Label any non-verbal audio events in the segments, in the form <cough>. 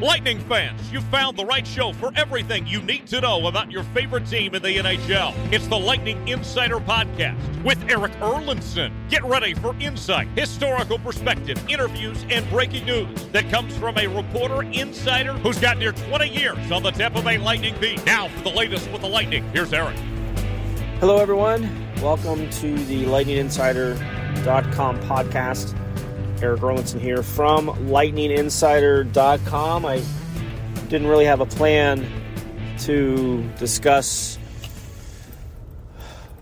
Lightning fans, you found the right show for everything you need to know about your favorite team in the NHL. It's the Lightning Insider Podcast with Erik Erlendsson. Get ready for insight, historical perspective, interviews, and breaking news that comes from a reporter insider who's got near 20 years on the Tampa Bay Lightning beat. Now for the latest with the Lightning, here's Erik. Hello, everyone. Welcome to the LightningInsider.com podcast. Erik Erlendsson here from lightninginsider.com. I didn't really have a plan to discuss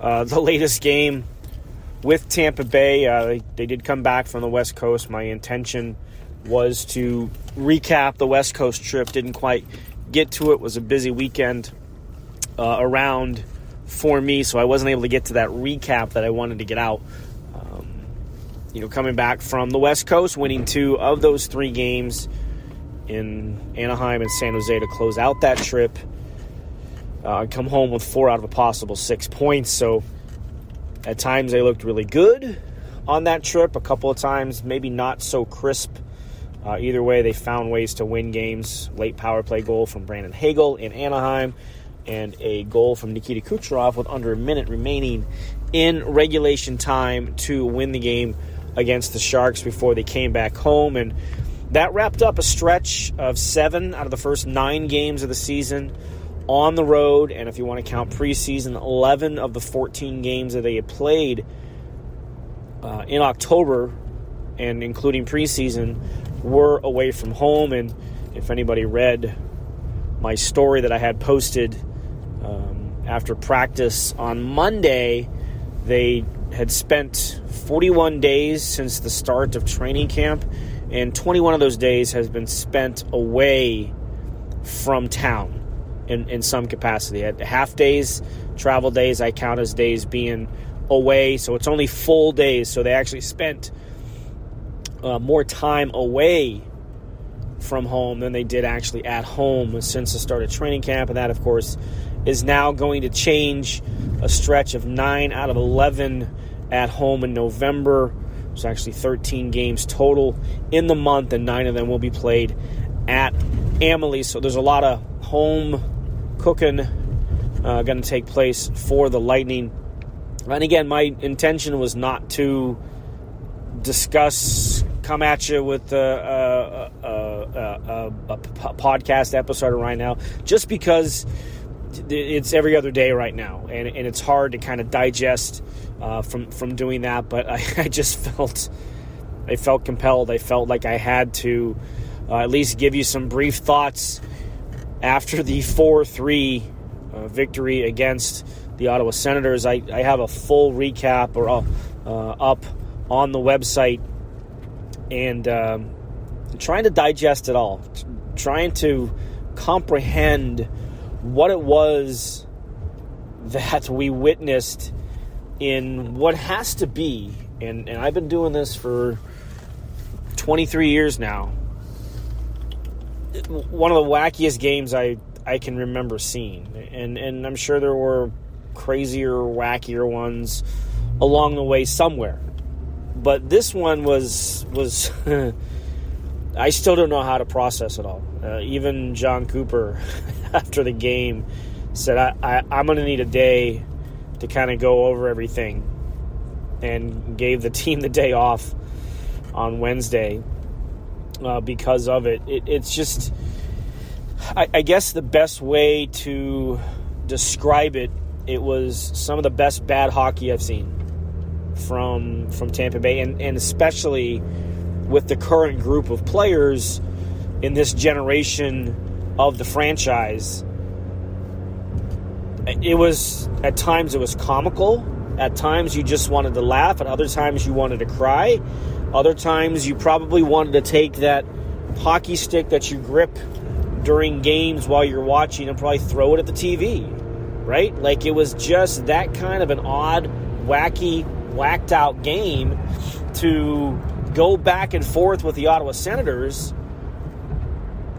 uh, the latest game with Tampa Bay. Uh, they, they did come back from the West Coast. My intention was to recap the West Coast trip. Didn't quite get to it. it was a busy weekend uh, around for me, so I wasn't able to get to that recap that I wanted to get out you know, coming back from the West Coast, winning two of those three games in Anaheim and San Jose to close out that trip. Uh, come home with four out of a possible six points. So at times they looked really good on that trip. A couple of times, maybe not so crisp. Uh, either way, they found ways to win games. Late power play goal from Brandon Hagel in Anaheim, and a goal from Nikita Kucherov with under a minute remaining in regulation time to win the game against the Sharks before they came back home. And that wrapped up a stretch of seven out of the first nine games of the season on the road. And if you want to count preseason, 11 of the 14 games that they had played uh, in October and including preseason were away from home. And if anybody read my story that I had posted um, after practice on Monday, they had spent 41 days since the start of training camp, and 21 of those days has been spent away from town in, in some capacity. At half days, travel days, I count as days being away, so it's only full days. So they actually spent uh, more time away from home than they did actually at home since the start of training camp, and that, of course, is now going to change a stretch of nine out of 11 at home in November. It's actually 13 games total in the month, and nine of them will be played at Amalie. So there's a lot of home cooking uh, going to take place for the Lightning. And again, my intention was not to discuss, come at you with a, a, a, a podcast episode right now, just because it's every other day right now, and, and it's hard to kind of digest uh, from from doing that. But I, <laughs> I, just felt I felt compelled. I felt like I had to uh, at least give you some brief thoughts after the four three uh, victory against the Ottawa Senators. I, I have a full recap or uh, up on the website and um, trying to digest it all, trying to comprehend what it was that we witnessed in what has to be, and, and I've been doing this for 23 years now, one of the wackiest games I, I can remember seeing. And, and I'm sure there were crazier, wackier ones along the way somewhere. But this one was was <laughs> I still don't know how to process it all. Uh, even Jon Cooper, <laughs> <laughs> after the game, said, I, I, I'm going to need a day to kind of go over everything and gave the <laughs> team the day off on Wednesday uh, because of it. it. It's just, I, I guess, the best way to describe it. It was some of the best bad hockey I've seen from from Tampa Bay, and, and especially with the current group of players in this generation of the franchise it was at times it was comical at times you just wanted to laugh at other times you wanted to cry other times you probably wanted to take that hockey stick that you grip during games while you're watching and probably throw it at the TV, right? Like it was just that kind of an odd, wacky, whacked out game to go back and forth with the Ottawa Senators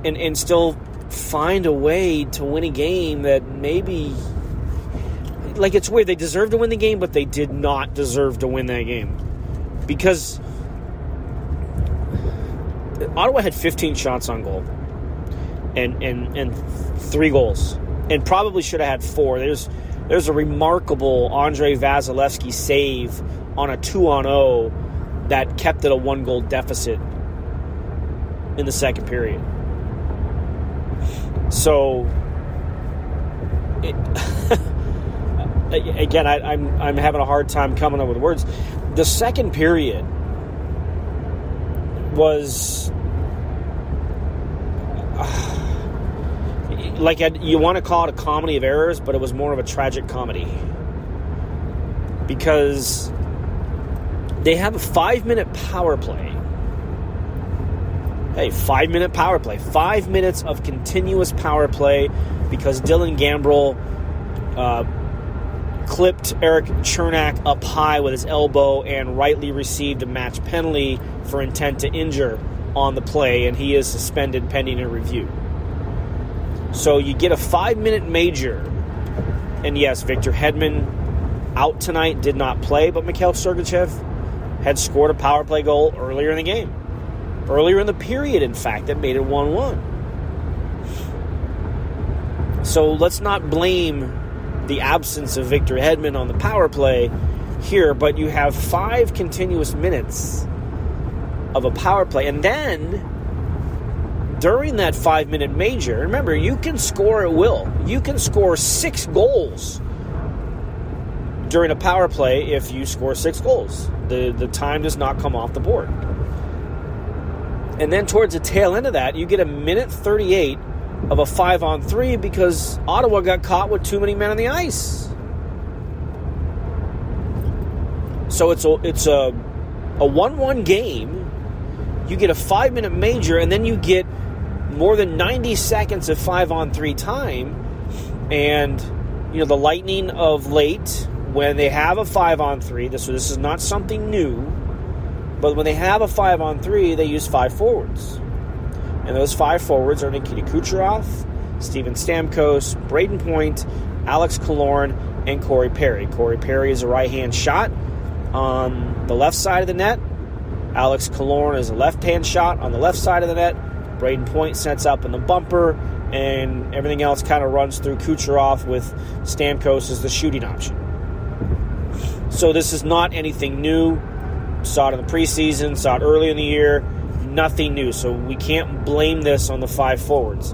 and, and still find a way to win a game that maybe like it's weird. They deserve to win the game but they did not deserve to win that game. Because Ottawa had 15 shots on goal and and and three goals and probably should have had four. There's there's a remarkable Andrei Vasilevskiy save on a 2 on 0 that kept it a one goal deficit in the second period so, it, <laughs> again, I, am I'm, I'm having a hard time coming up with words. The second period was uh, <sighs> like you want to call it a comedy of errors, but it was more of a tragic comedy because they have a five minute power play Hey, five minute power play. Five minutes of continuous power play because Dylan Gambrell uh, clipped Erik Cernak up high with his elbow and rightly received a match penalty for intent to injure on the play, and he is suspended pending a review. So you get a five minute major. And yes, Victor Hedman out tonight did not play, but Mikhail Sergachev had scored a power play goal earlier in the game earlier in the period, in fact, that made it 1 1. So let's not blame the absence of Victor Hedman on the power play here, but you have five continuous minutes of a power play. And then during that five minute major, remember, you can score at will. You can score six goals during a power play if you score six goals. The, the time does not come off the board. And then towards the tail end of that, you get a minute 38 of a five on three because Ottawa got caught with too many men on the ice. So it's a it's a a one one game. You get a five minute major, and then you get more than ninety seconds of five on three time. And you know the Lightning of late when they have a five on three. This this is not something new but when they have a five on three, they use five forwards. And those five forwards are Nikita Kucherov, Steven Stamkos, Brayden Point, Alex Killorn, and Corey Perry. Corey Perry is a right hand shot on the left side of the net. Alex Killorn is a left hand shot on the left side of the net. Brayden Point sets up in the bumper, and everything else kind of runs through Kucherov with Stamkos as the shooting option. So this is not anything new. Saw it in the preseason, saw it early in the year. Nothing new. So we can't blame this on the five forwards.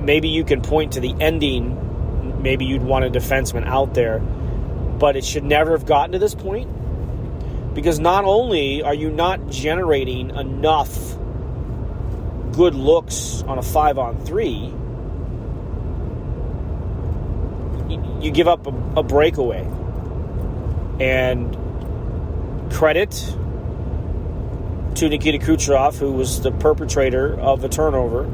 Maybe you can point to the ending. Maybe you'd want a defenseman out there. But it should never have gotten to this point. Because not only are you not generating enough good looks on a five on three, you give up a, a breakaway. And credit to Nikita Kucherov, who was the perpetrator of the turnover,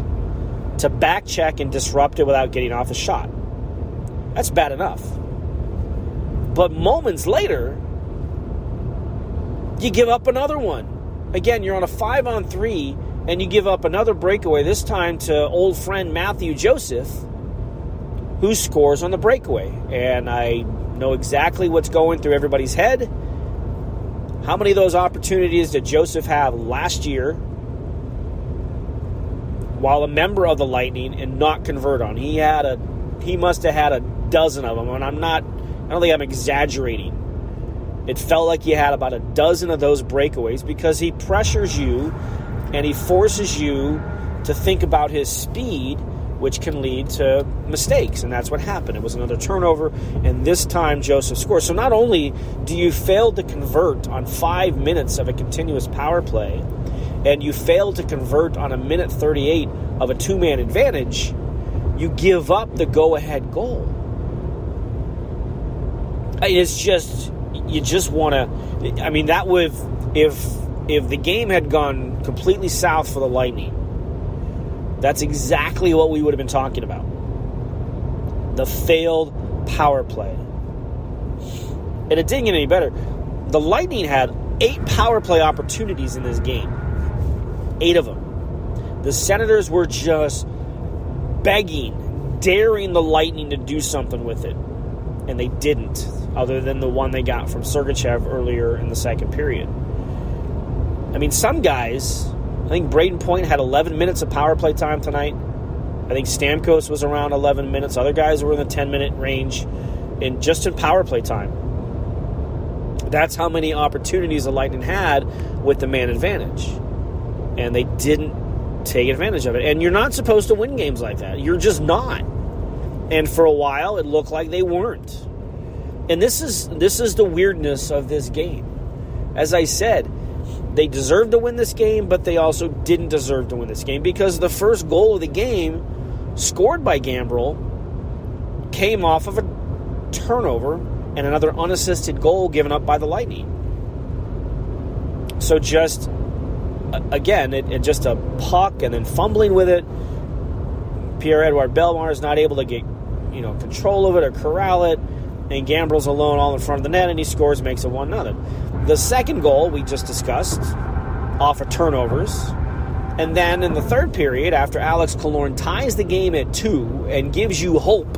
to back check and disrupt it without getting off a shot. That's bad enough. But moments later, you give up another one. Again, you're on a five on three, and you give up another breakaway, this time to old friend Mathieu Joseph, who scores on the breakaway. And I know exactly what's going through everybody's head how many of those opportunities did Joseph have last year while a member of the Lightning and not convert on? He had a he must have had a dozen of them, and I'm not I don't think I'm exaggerating. It felt like he had about a dozen of those breakaways because he pressures you and he forces you to think about his speed which can lead to mistakes. And that's what happened. It was another turnover, and this time Joseph scores. So not only do you fail to convert on five minutes of a continuous power play, and you fail to convert on a minute 38 of a two man advantage, you give up the go ahead goal. It's just, you just want to. I mean, that would, if if the game had gone completely south for the Lightning, that's exactly what we would have been talking about. The failed power play. And it didn't get any better. The Lightning had eight power play opportunities in this game. Eight of them. The Senators were just begging, daring the Lightning to do something with it. And they didn't, other than the one they got from Sergachev earlier in the second period. I mean, some guys, I think Brayden Point had 11 minutes of power play time tonight. I think Stamkos was around 11 minutes. Other guys were in the 10 minute range in just in power play time. That's how many opportunities the Lightning had with the man advantage. And they didn't take advantage of it. And you're not supposed to win games like that. You're just not. And for a while it looked like they weren't. And this is this is the weirdness of this game. As I said, they deserved to win this game, but they also didn't deserve to win this game because the first goal of the game, scored by Gambrell, came off of a turnover and another unassisted goal given up by the Lightning. So just again, it, it just a puck and then fumbling with it. Pierre Edouard Bellemare is not able to get you know control of it or corral it, and Gambrell's alone all in front of the net, and he scores, makes it one nothing. The second goal we just discussed off of turnovers. And then in the third period, after Alex Killorn ties the game at two and gives you hope,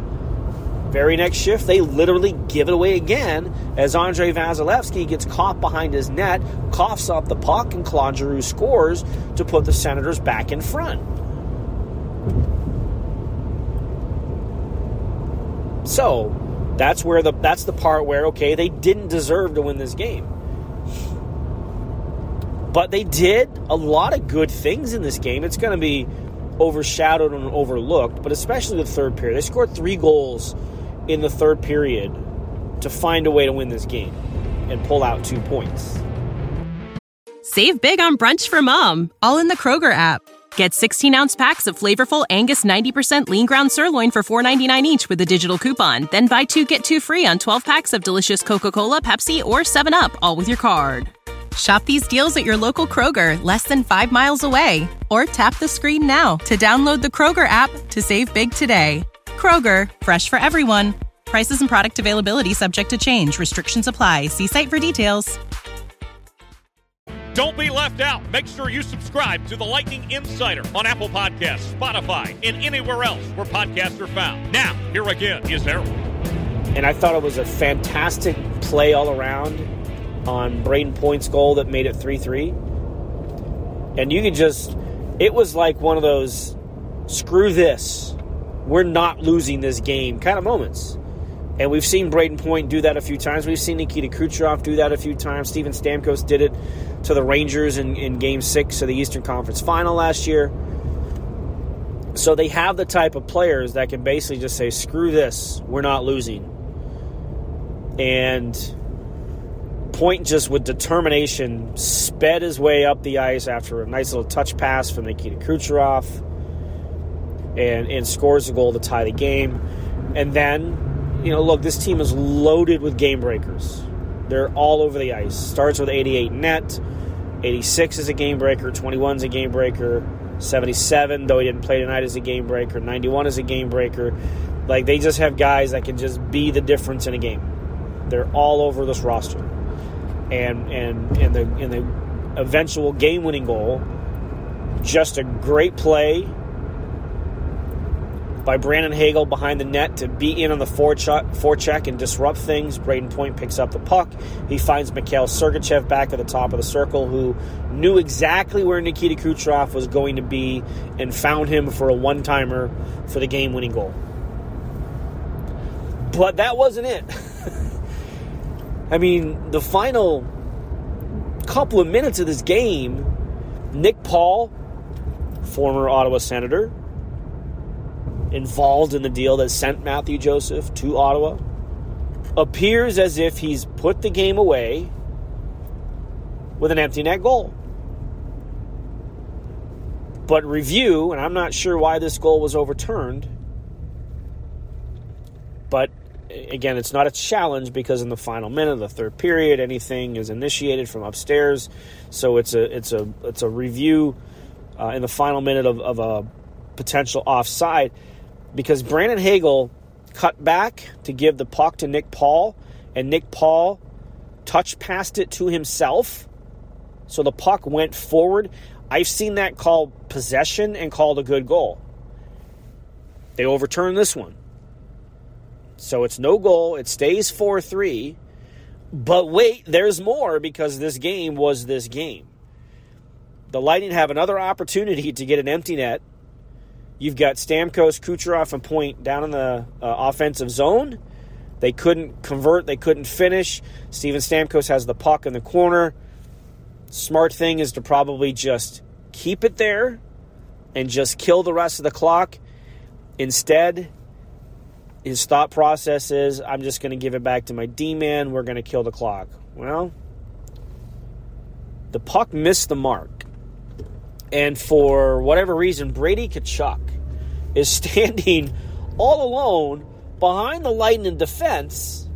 very next shift, they literally give it away again as Andrei Vasilevskiy gets caught behind his net, coughs up the puck, and Claude Giroux scores to put the Senators back in front. So that's where the that's the part where okay, they didn't deserve to win this game. But they did a lot of good things in this game. It's going to be overshadowed and overlooked, but especially the third period. They scored three goals in the third period to find a way to win this game and pull out two points. Save big on brunch for mom, all in the Kroger app. Get 16 ounce packs of flavorful Angus 90% lean ground sirloin for $4.99 each with a digital coupon. Then buy two get two free on 12 packs of delicious Coca Cola, Pepsi, or 7UP, all with your card. Shop these deals at your local Kroger, less than five miles away. Or tap the screen now to download the Kroger app to save big today. Kroger, fresh for everyone. Prices and product availability subject to change. Restrictions apply. See site for details. Don't be left out. Make sure you subscribe to the Lightning Insider on Apple Podcasts, Spotify, and anywhere else where podcasts are found. Now, here again is Erik. And I thought it was a fantastic play all around on Brayden Point's goal that made it 3 3. And you could just, it was like one of those screw this, we're not losing this game kind of moments. And we've seen Brayden Point do that a few times. We've seen Nikita Kucherov do that a few times. Steven Stamkos did it to the Rangers in, in Game 6 of the Eastern Conference Final last year. So they have the type of players that can basically just say, screw this, we're not losing. And Point just with determination sped his way up the ice after a nice little touch pass from Nikita Kucherov and, and scores a goal to tie the game. And then, you know, look, this team is loaded with game breakers. They're all over the ice. Starts with 88 net, 86 is a game breaker, 21 is a game breaker, 77, though he didn't play tonight, is a game breaker, 91 is a game breaker. Like, they just have guys that can just be the difference in a game. They're all over this roster. And, and, and, the, and the eventual game winning goal, just a great play by Brandon Hagel behind the net to be in on the forecheck and disrupt things. Brayden Point picks up the puck. He finds Mikhail Sergachev back at the top of the circle, who knew exactly where Nikita Kucherov was going to be and found him for a one timer for the game winning goal. But that wasn't it. <laughs> I mean, the final couple of minutes of this game, Nick Paul, former Ottawa Senator, involved in the deal that sent Mathieu Joseph to Ottawa appears as if he's put the game away with an empty net goal. But review, and I'm not sure why this goal was overturned, but again, it's not a challenge because in the final minute of the third period, anything is initiated from upstairs. So it's a it's a it's a review uh, in the final minute of, of a potential offside because Brandon Hagel cut back to give the puck to Nick Paul, and Nick Paul touch passed it to himself. So the puck went forward. I've seen that called possession and called a good goal. They overturned this one. So it's no goal. It stays 4 3. But wait, there's more because this game was this game. The Lightning have another opportunity to get an empty net. You've got Stamkos, Kucherov, and Point down in the uh, offensive zone. They couldn't convert, they couldn't finish. Steven Stamkos has the puck in the corner. Smart thing is to probably just keep it there and just kill the rest of the clock. Instead, his thought process is I'm just going to give it back to my D man. We're going to kill the clock. Well, the puck missed the mark. And for whatever reason, Brady Tkachuk is <laughs> standing all alone behind the Lightning defense.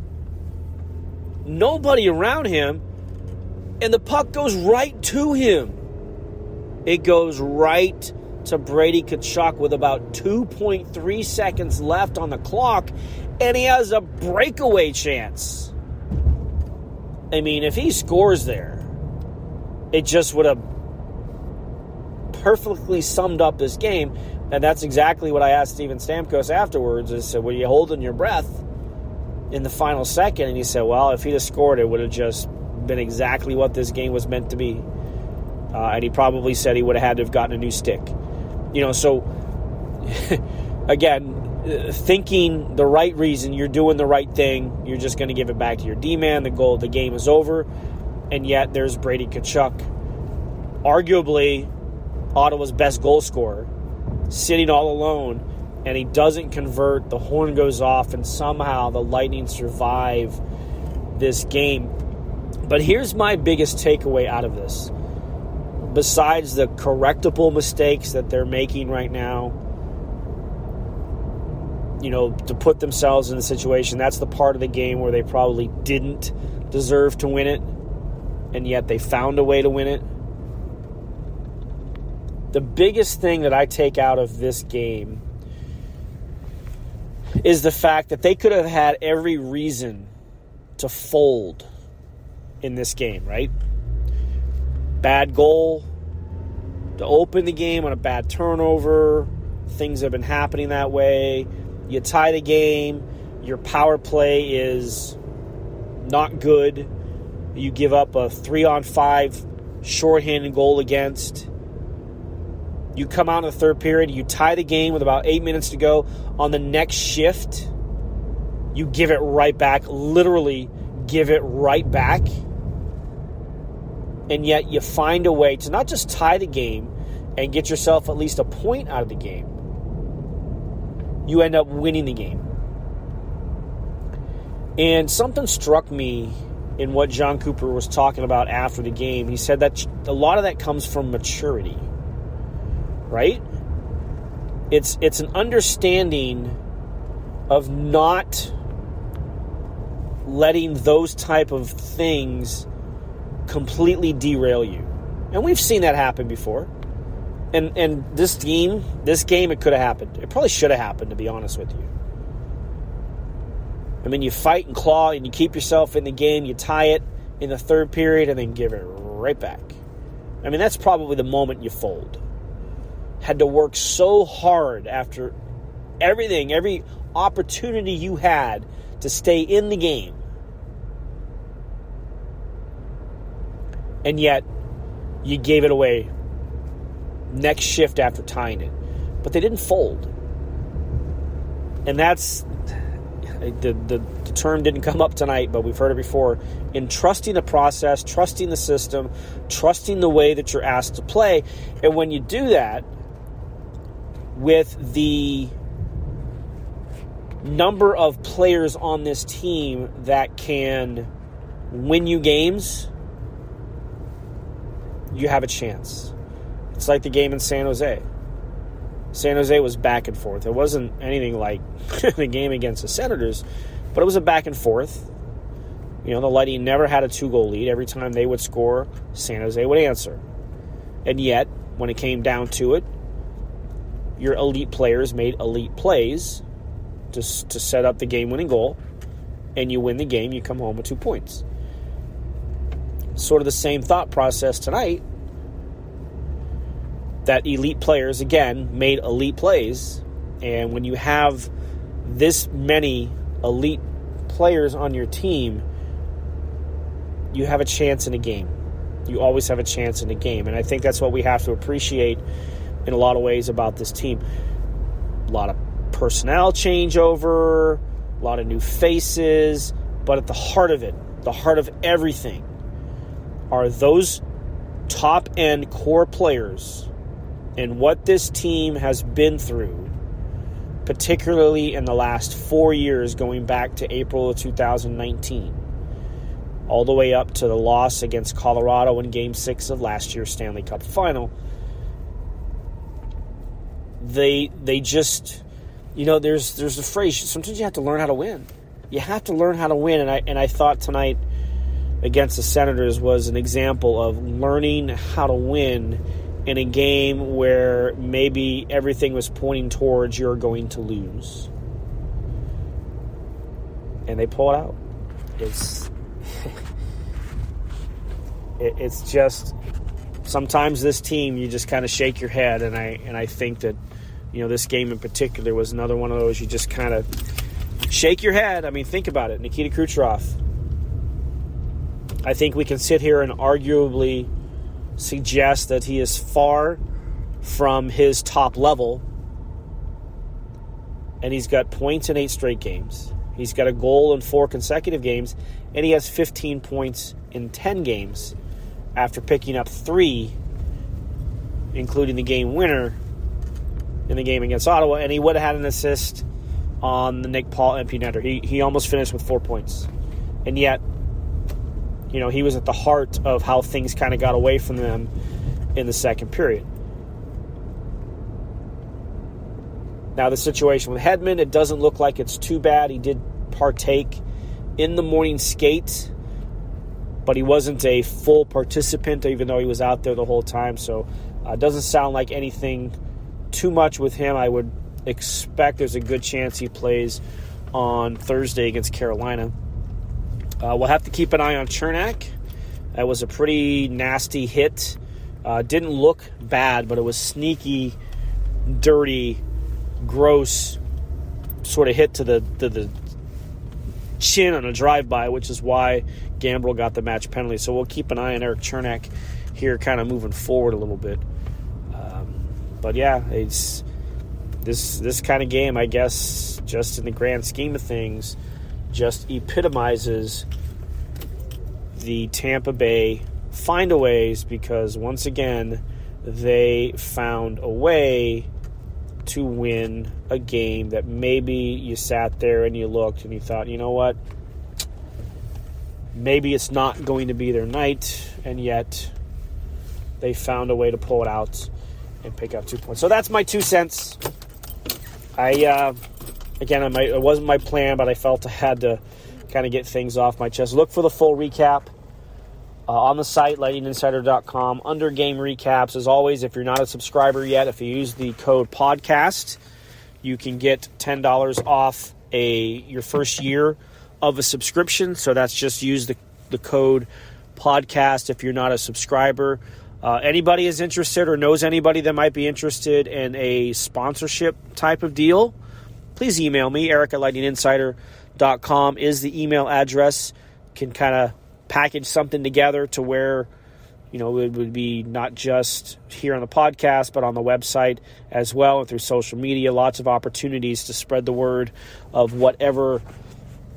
Nobody around him. And the puck goes right to him. It goes right to Brady Tkachuk with about 2.3 seconds left on the clock, and he has a breakaway chance. I mean, if he scores there, it just would have perfectly summed up this game. And that's exactly what I asked Steven Stamkos afterwards. I said, Were you holding your breath in the final second? And he said, Well, if he'd have scored, it would have just been exactly what this game was meant to be. Uh, and he probably said he would have had to have gotten a new stick. You know, so <laughs> again, thinking the right reason, you're doing the right thing, you're just going to give it back to your D man. The goal, the game is over. And yet there's Brady Tkachuk, arguably Ottawa's best goal scorer, sitting all alone, and he doesn't convert. The horn goes off, and somehow the Lightning survive this game. But here's my biggest takeaway out of this besides the correctable mistakes that they're making right now, you know, to put themselves in the situation, that's the part of the game where they probably didn't deserve to win it, and yet they found a way to win it. The biggest thing that I take out of this game is the fact that they could have had every reason to fold in this game, right? Bad goal to open the game on a bad turnover. Things have been happening that way. You tie the game, your power play is not good. You give up a three on five shorthanded goal against. You come out in the third period, you tie the game with about eight minutes to go. On the next shift, you give it right back, literally give it right back and yet you find a way to not just tie the game and get yourself at least a point out of the game, you end up winning the game. And something struck me in what Jon Cooper was talking about after the game. He said that a lot of that comes from maturity, right? It's it's an understanding of not letting those type of things completely derail you. And we've seen that happen before. And and this game, this game, it could have happened. It probably should have happened, to be honest with you. I mean, you fight and claw and you keep yourself in the game. You tie it in the third period and then give it right back. I mean, that's probably the moment you fold. Had to work so hard after everything, every opportunity you had to stay in the game and yet you gave it away next shift after tying it. But they didn't fold. And that's the, the, the, term didn't come up tonight, but we've heard it before. In trusting the process, trusting the system, trusting the way that you're asked to play. And when you do that, with the number of players on this team that can win you games you have a chance. It's like the game in San Jose. San Jose was back and forth. It wasn't anything like <laughs> the game against the Senators, But it was a back and forth. You know, the Lightning never had a two goal lead. Every time they would score, San Jose would answer. And yet, when it came down to it, your elite players made elite plays to, to set up the game winning goal, and you win the game, you come home with two points. Sort of the same thought process tonight that elite players, again, made elite plays. And when you have this many elite players on your team, you have a chance in a game. You always have a chance in a game. And I think that's what we have to appreciate in a lot of ways about this team. A lot of personnel changeover, a lot of new faces, but at the heart of it, the heart of everything, are those top end core players and what this team has been through, particularly in the last four years, going back to April of 2019, all the way up to the loss against Colorado in Game 6 of last year's Stanley Cup final. They, they just, you know, there's, there's a phrase, sometimes you have to learn how to win. You have to learn how to win. And I, and I thought tonight against the Senators was an example of learning how to win in a game where maybe everything was pointing towards you're going to lose. And they pull it out. It's <laughs> it, it's just sometimes this team you just kind of shake your head and I and I think that you know this game in particular was another one of those you just kind of shake your head. I mean, think about it. Nikita Kucherov. I think we can sit here and arguably suggest that he is far from his top level. And he's got points in eight straight games. He's got a goal in four consecutive games, and he has 15 points in 10 games after picking up three, including the game winner in the game against Ottawa. And he would have had an assist on the Nick Paul empty netter. He, he almost finished with four points. And yet, you know, he was at the heart of how things kind of got away from them in the second period. Now, the situation with Hedman, it doesn't look like it's too bad. He did partake in the morning skate, but he wasn't a full participant, even though he was out there the whole time. So, uh, it doesn't sound like anything too much with him. I would expect there's a good chance he plays on Thursday against Carolina. Uh, we'll have to keep an eye on Cernak. That was a pretty nasty hit. Uh, didn't look bad, but it was sneaky, dirty, gross sort of hit to the, the chin on a drive-by, which is why Gambrell got the match penalty. So we'll keep an eye on Erik Cernak here, kind of moving forward a little bit. Um, but yeah, it's this this kind of game, I guess, just in the grand scheme of things just epitomizes the Tampa Bay findaways because once again they found a way to win a game that maybe you sat there and you looked and you thought, you know what? Maybe it's not going to be their night, and yet they found a way to pull it out and pick up two points. So that's my two cents. I uh, again, might, it wasn't my plan, but I felt I had to kind of get things off my chest. Look for the full recap uh, on the site, lightninginsider.com, under game recaps. As always, if you're not a subscriber yet, if you use the code podcast, you can get $10 off a your first year of a subscription. So that's just use the, the code podcast if you're not a subscriber. Uh, anybody is interested or knows anybody that might be interested in a sponsorship type of deal, please email me. Eric at lightninginsider.com is the email address. Can kind of package something together to where you know it would be not just here on the podcast but on the website as well and through social media lots of opportunities to spread the word of whatever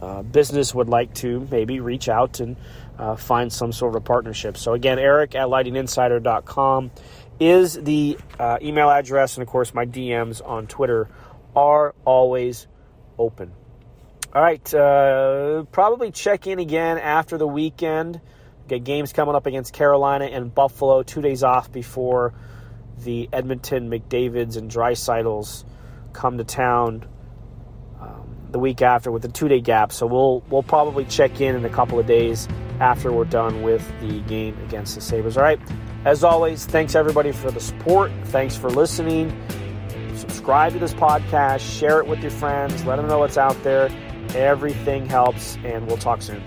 uh, business would like to maybe reach out and uh, find some sort of partnership so again eric at lightninginsider.com is the uh, email address and of course my dms on twitter are always open. All right, uh, probably check in again after the weekend. Get games coming up against Carolina and Buffalo, two days off before the Edmonton McDavids and Draisaitl's come to town. Um, the week after with a two day gap. So we'll we'll probably check in in a couple of days after we're done with the game against the Sabres. All right. As always, thanks everybody for the support. Thanks for listening. Subscribe to this podcast, share it with your friends, let them know what's out there. Everything helps, and we'll talk soon.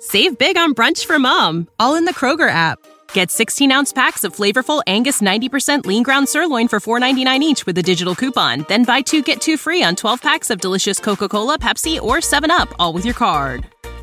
Save big on brunch for mom, all in the Kroger app. Get 16 ounce packs of flavorful Angus 90% lean ground sirloin for $4.99 each with a digital coupon. Then buy two get two free on 12 packs of delicious Coca Cola, Pepsi, or 7UP, all with your card.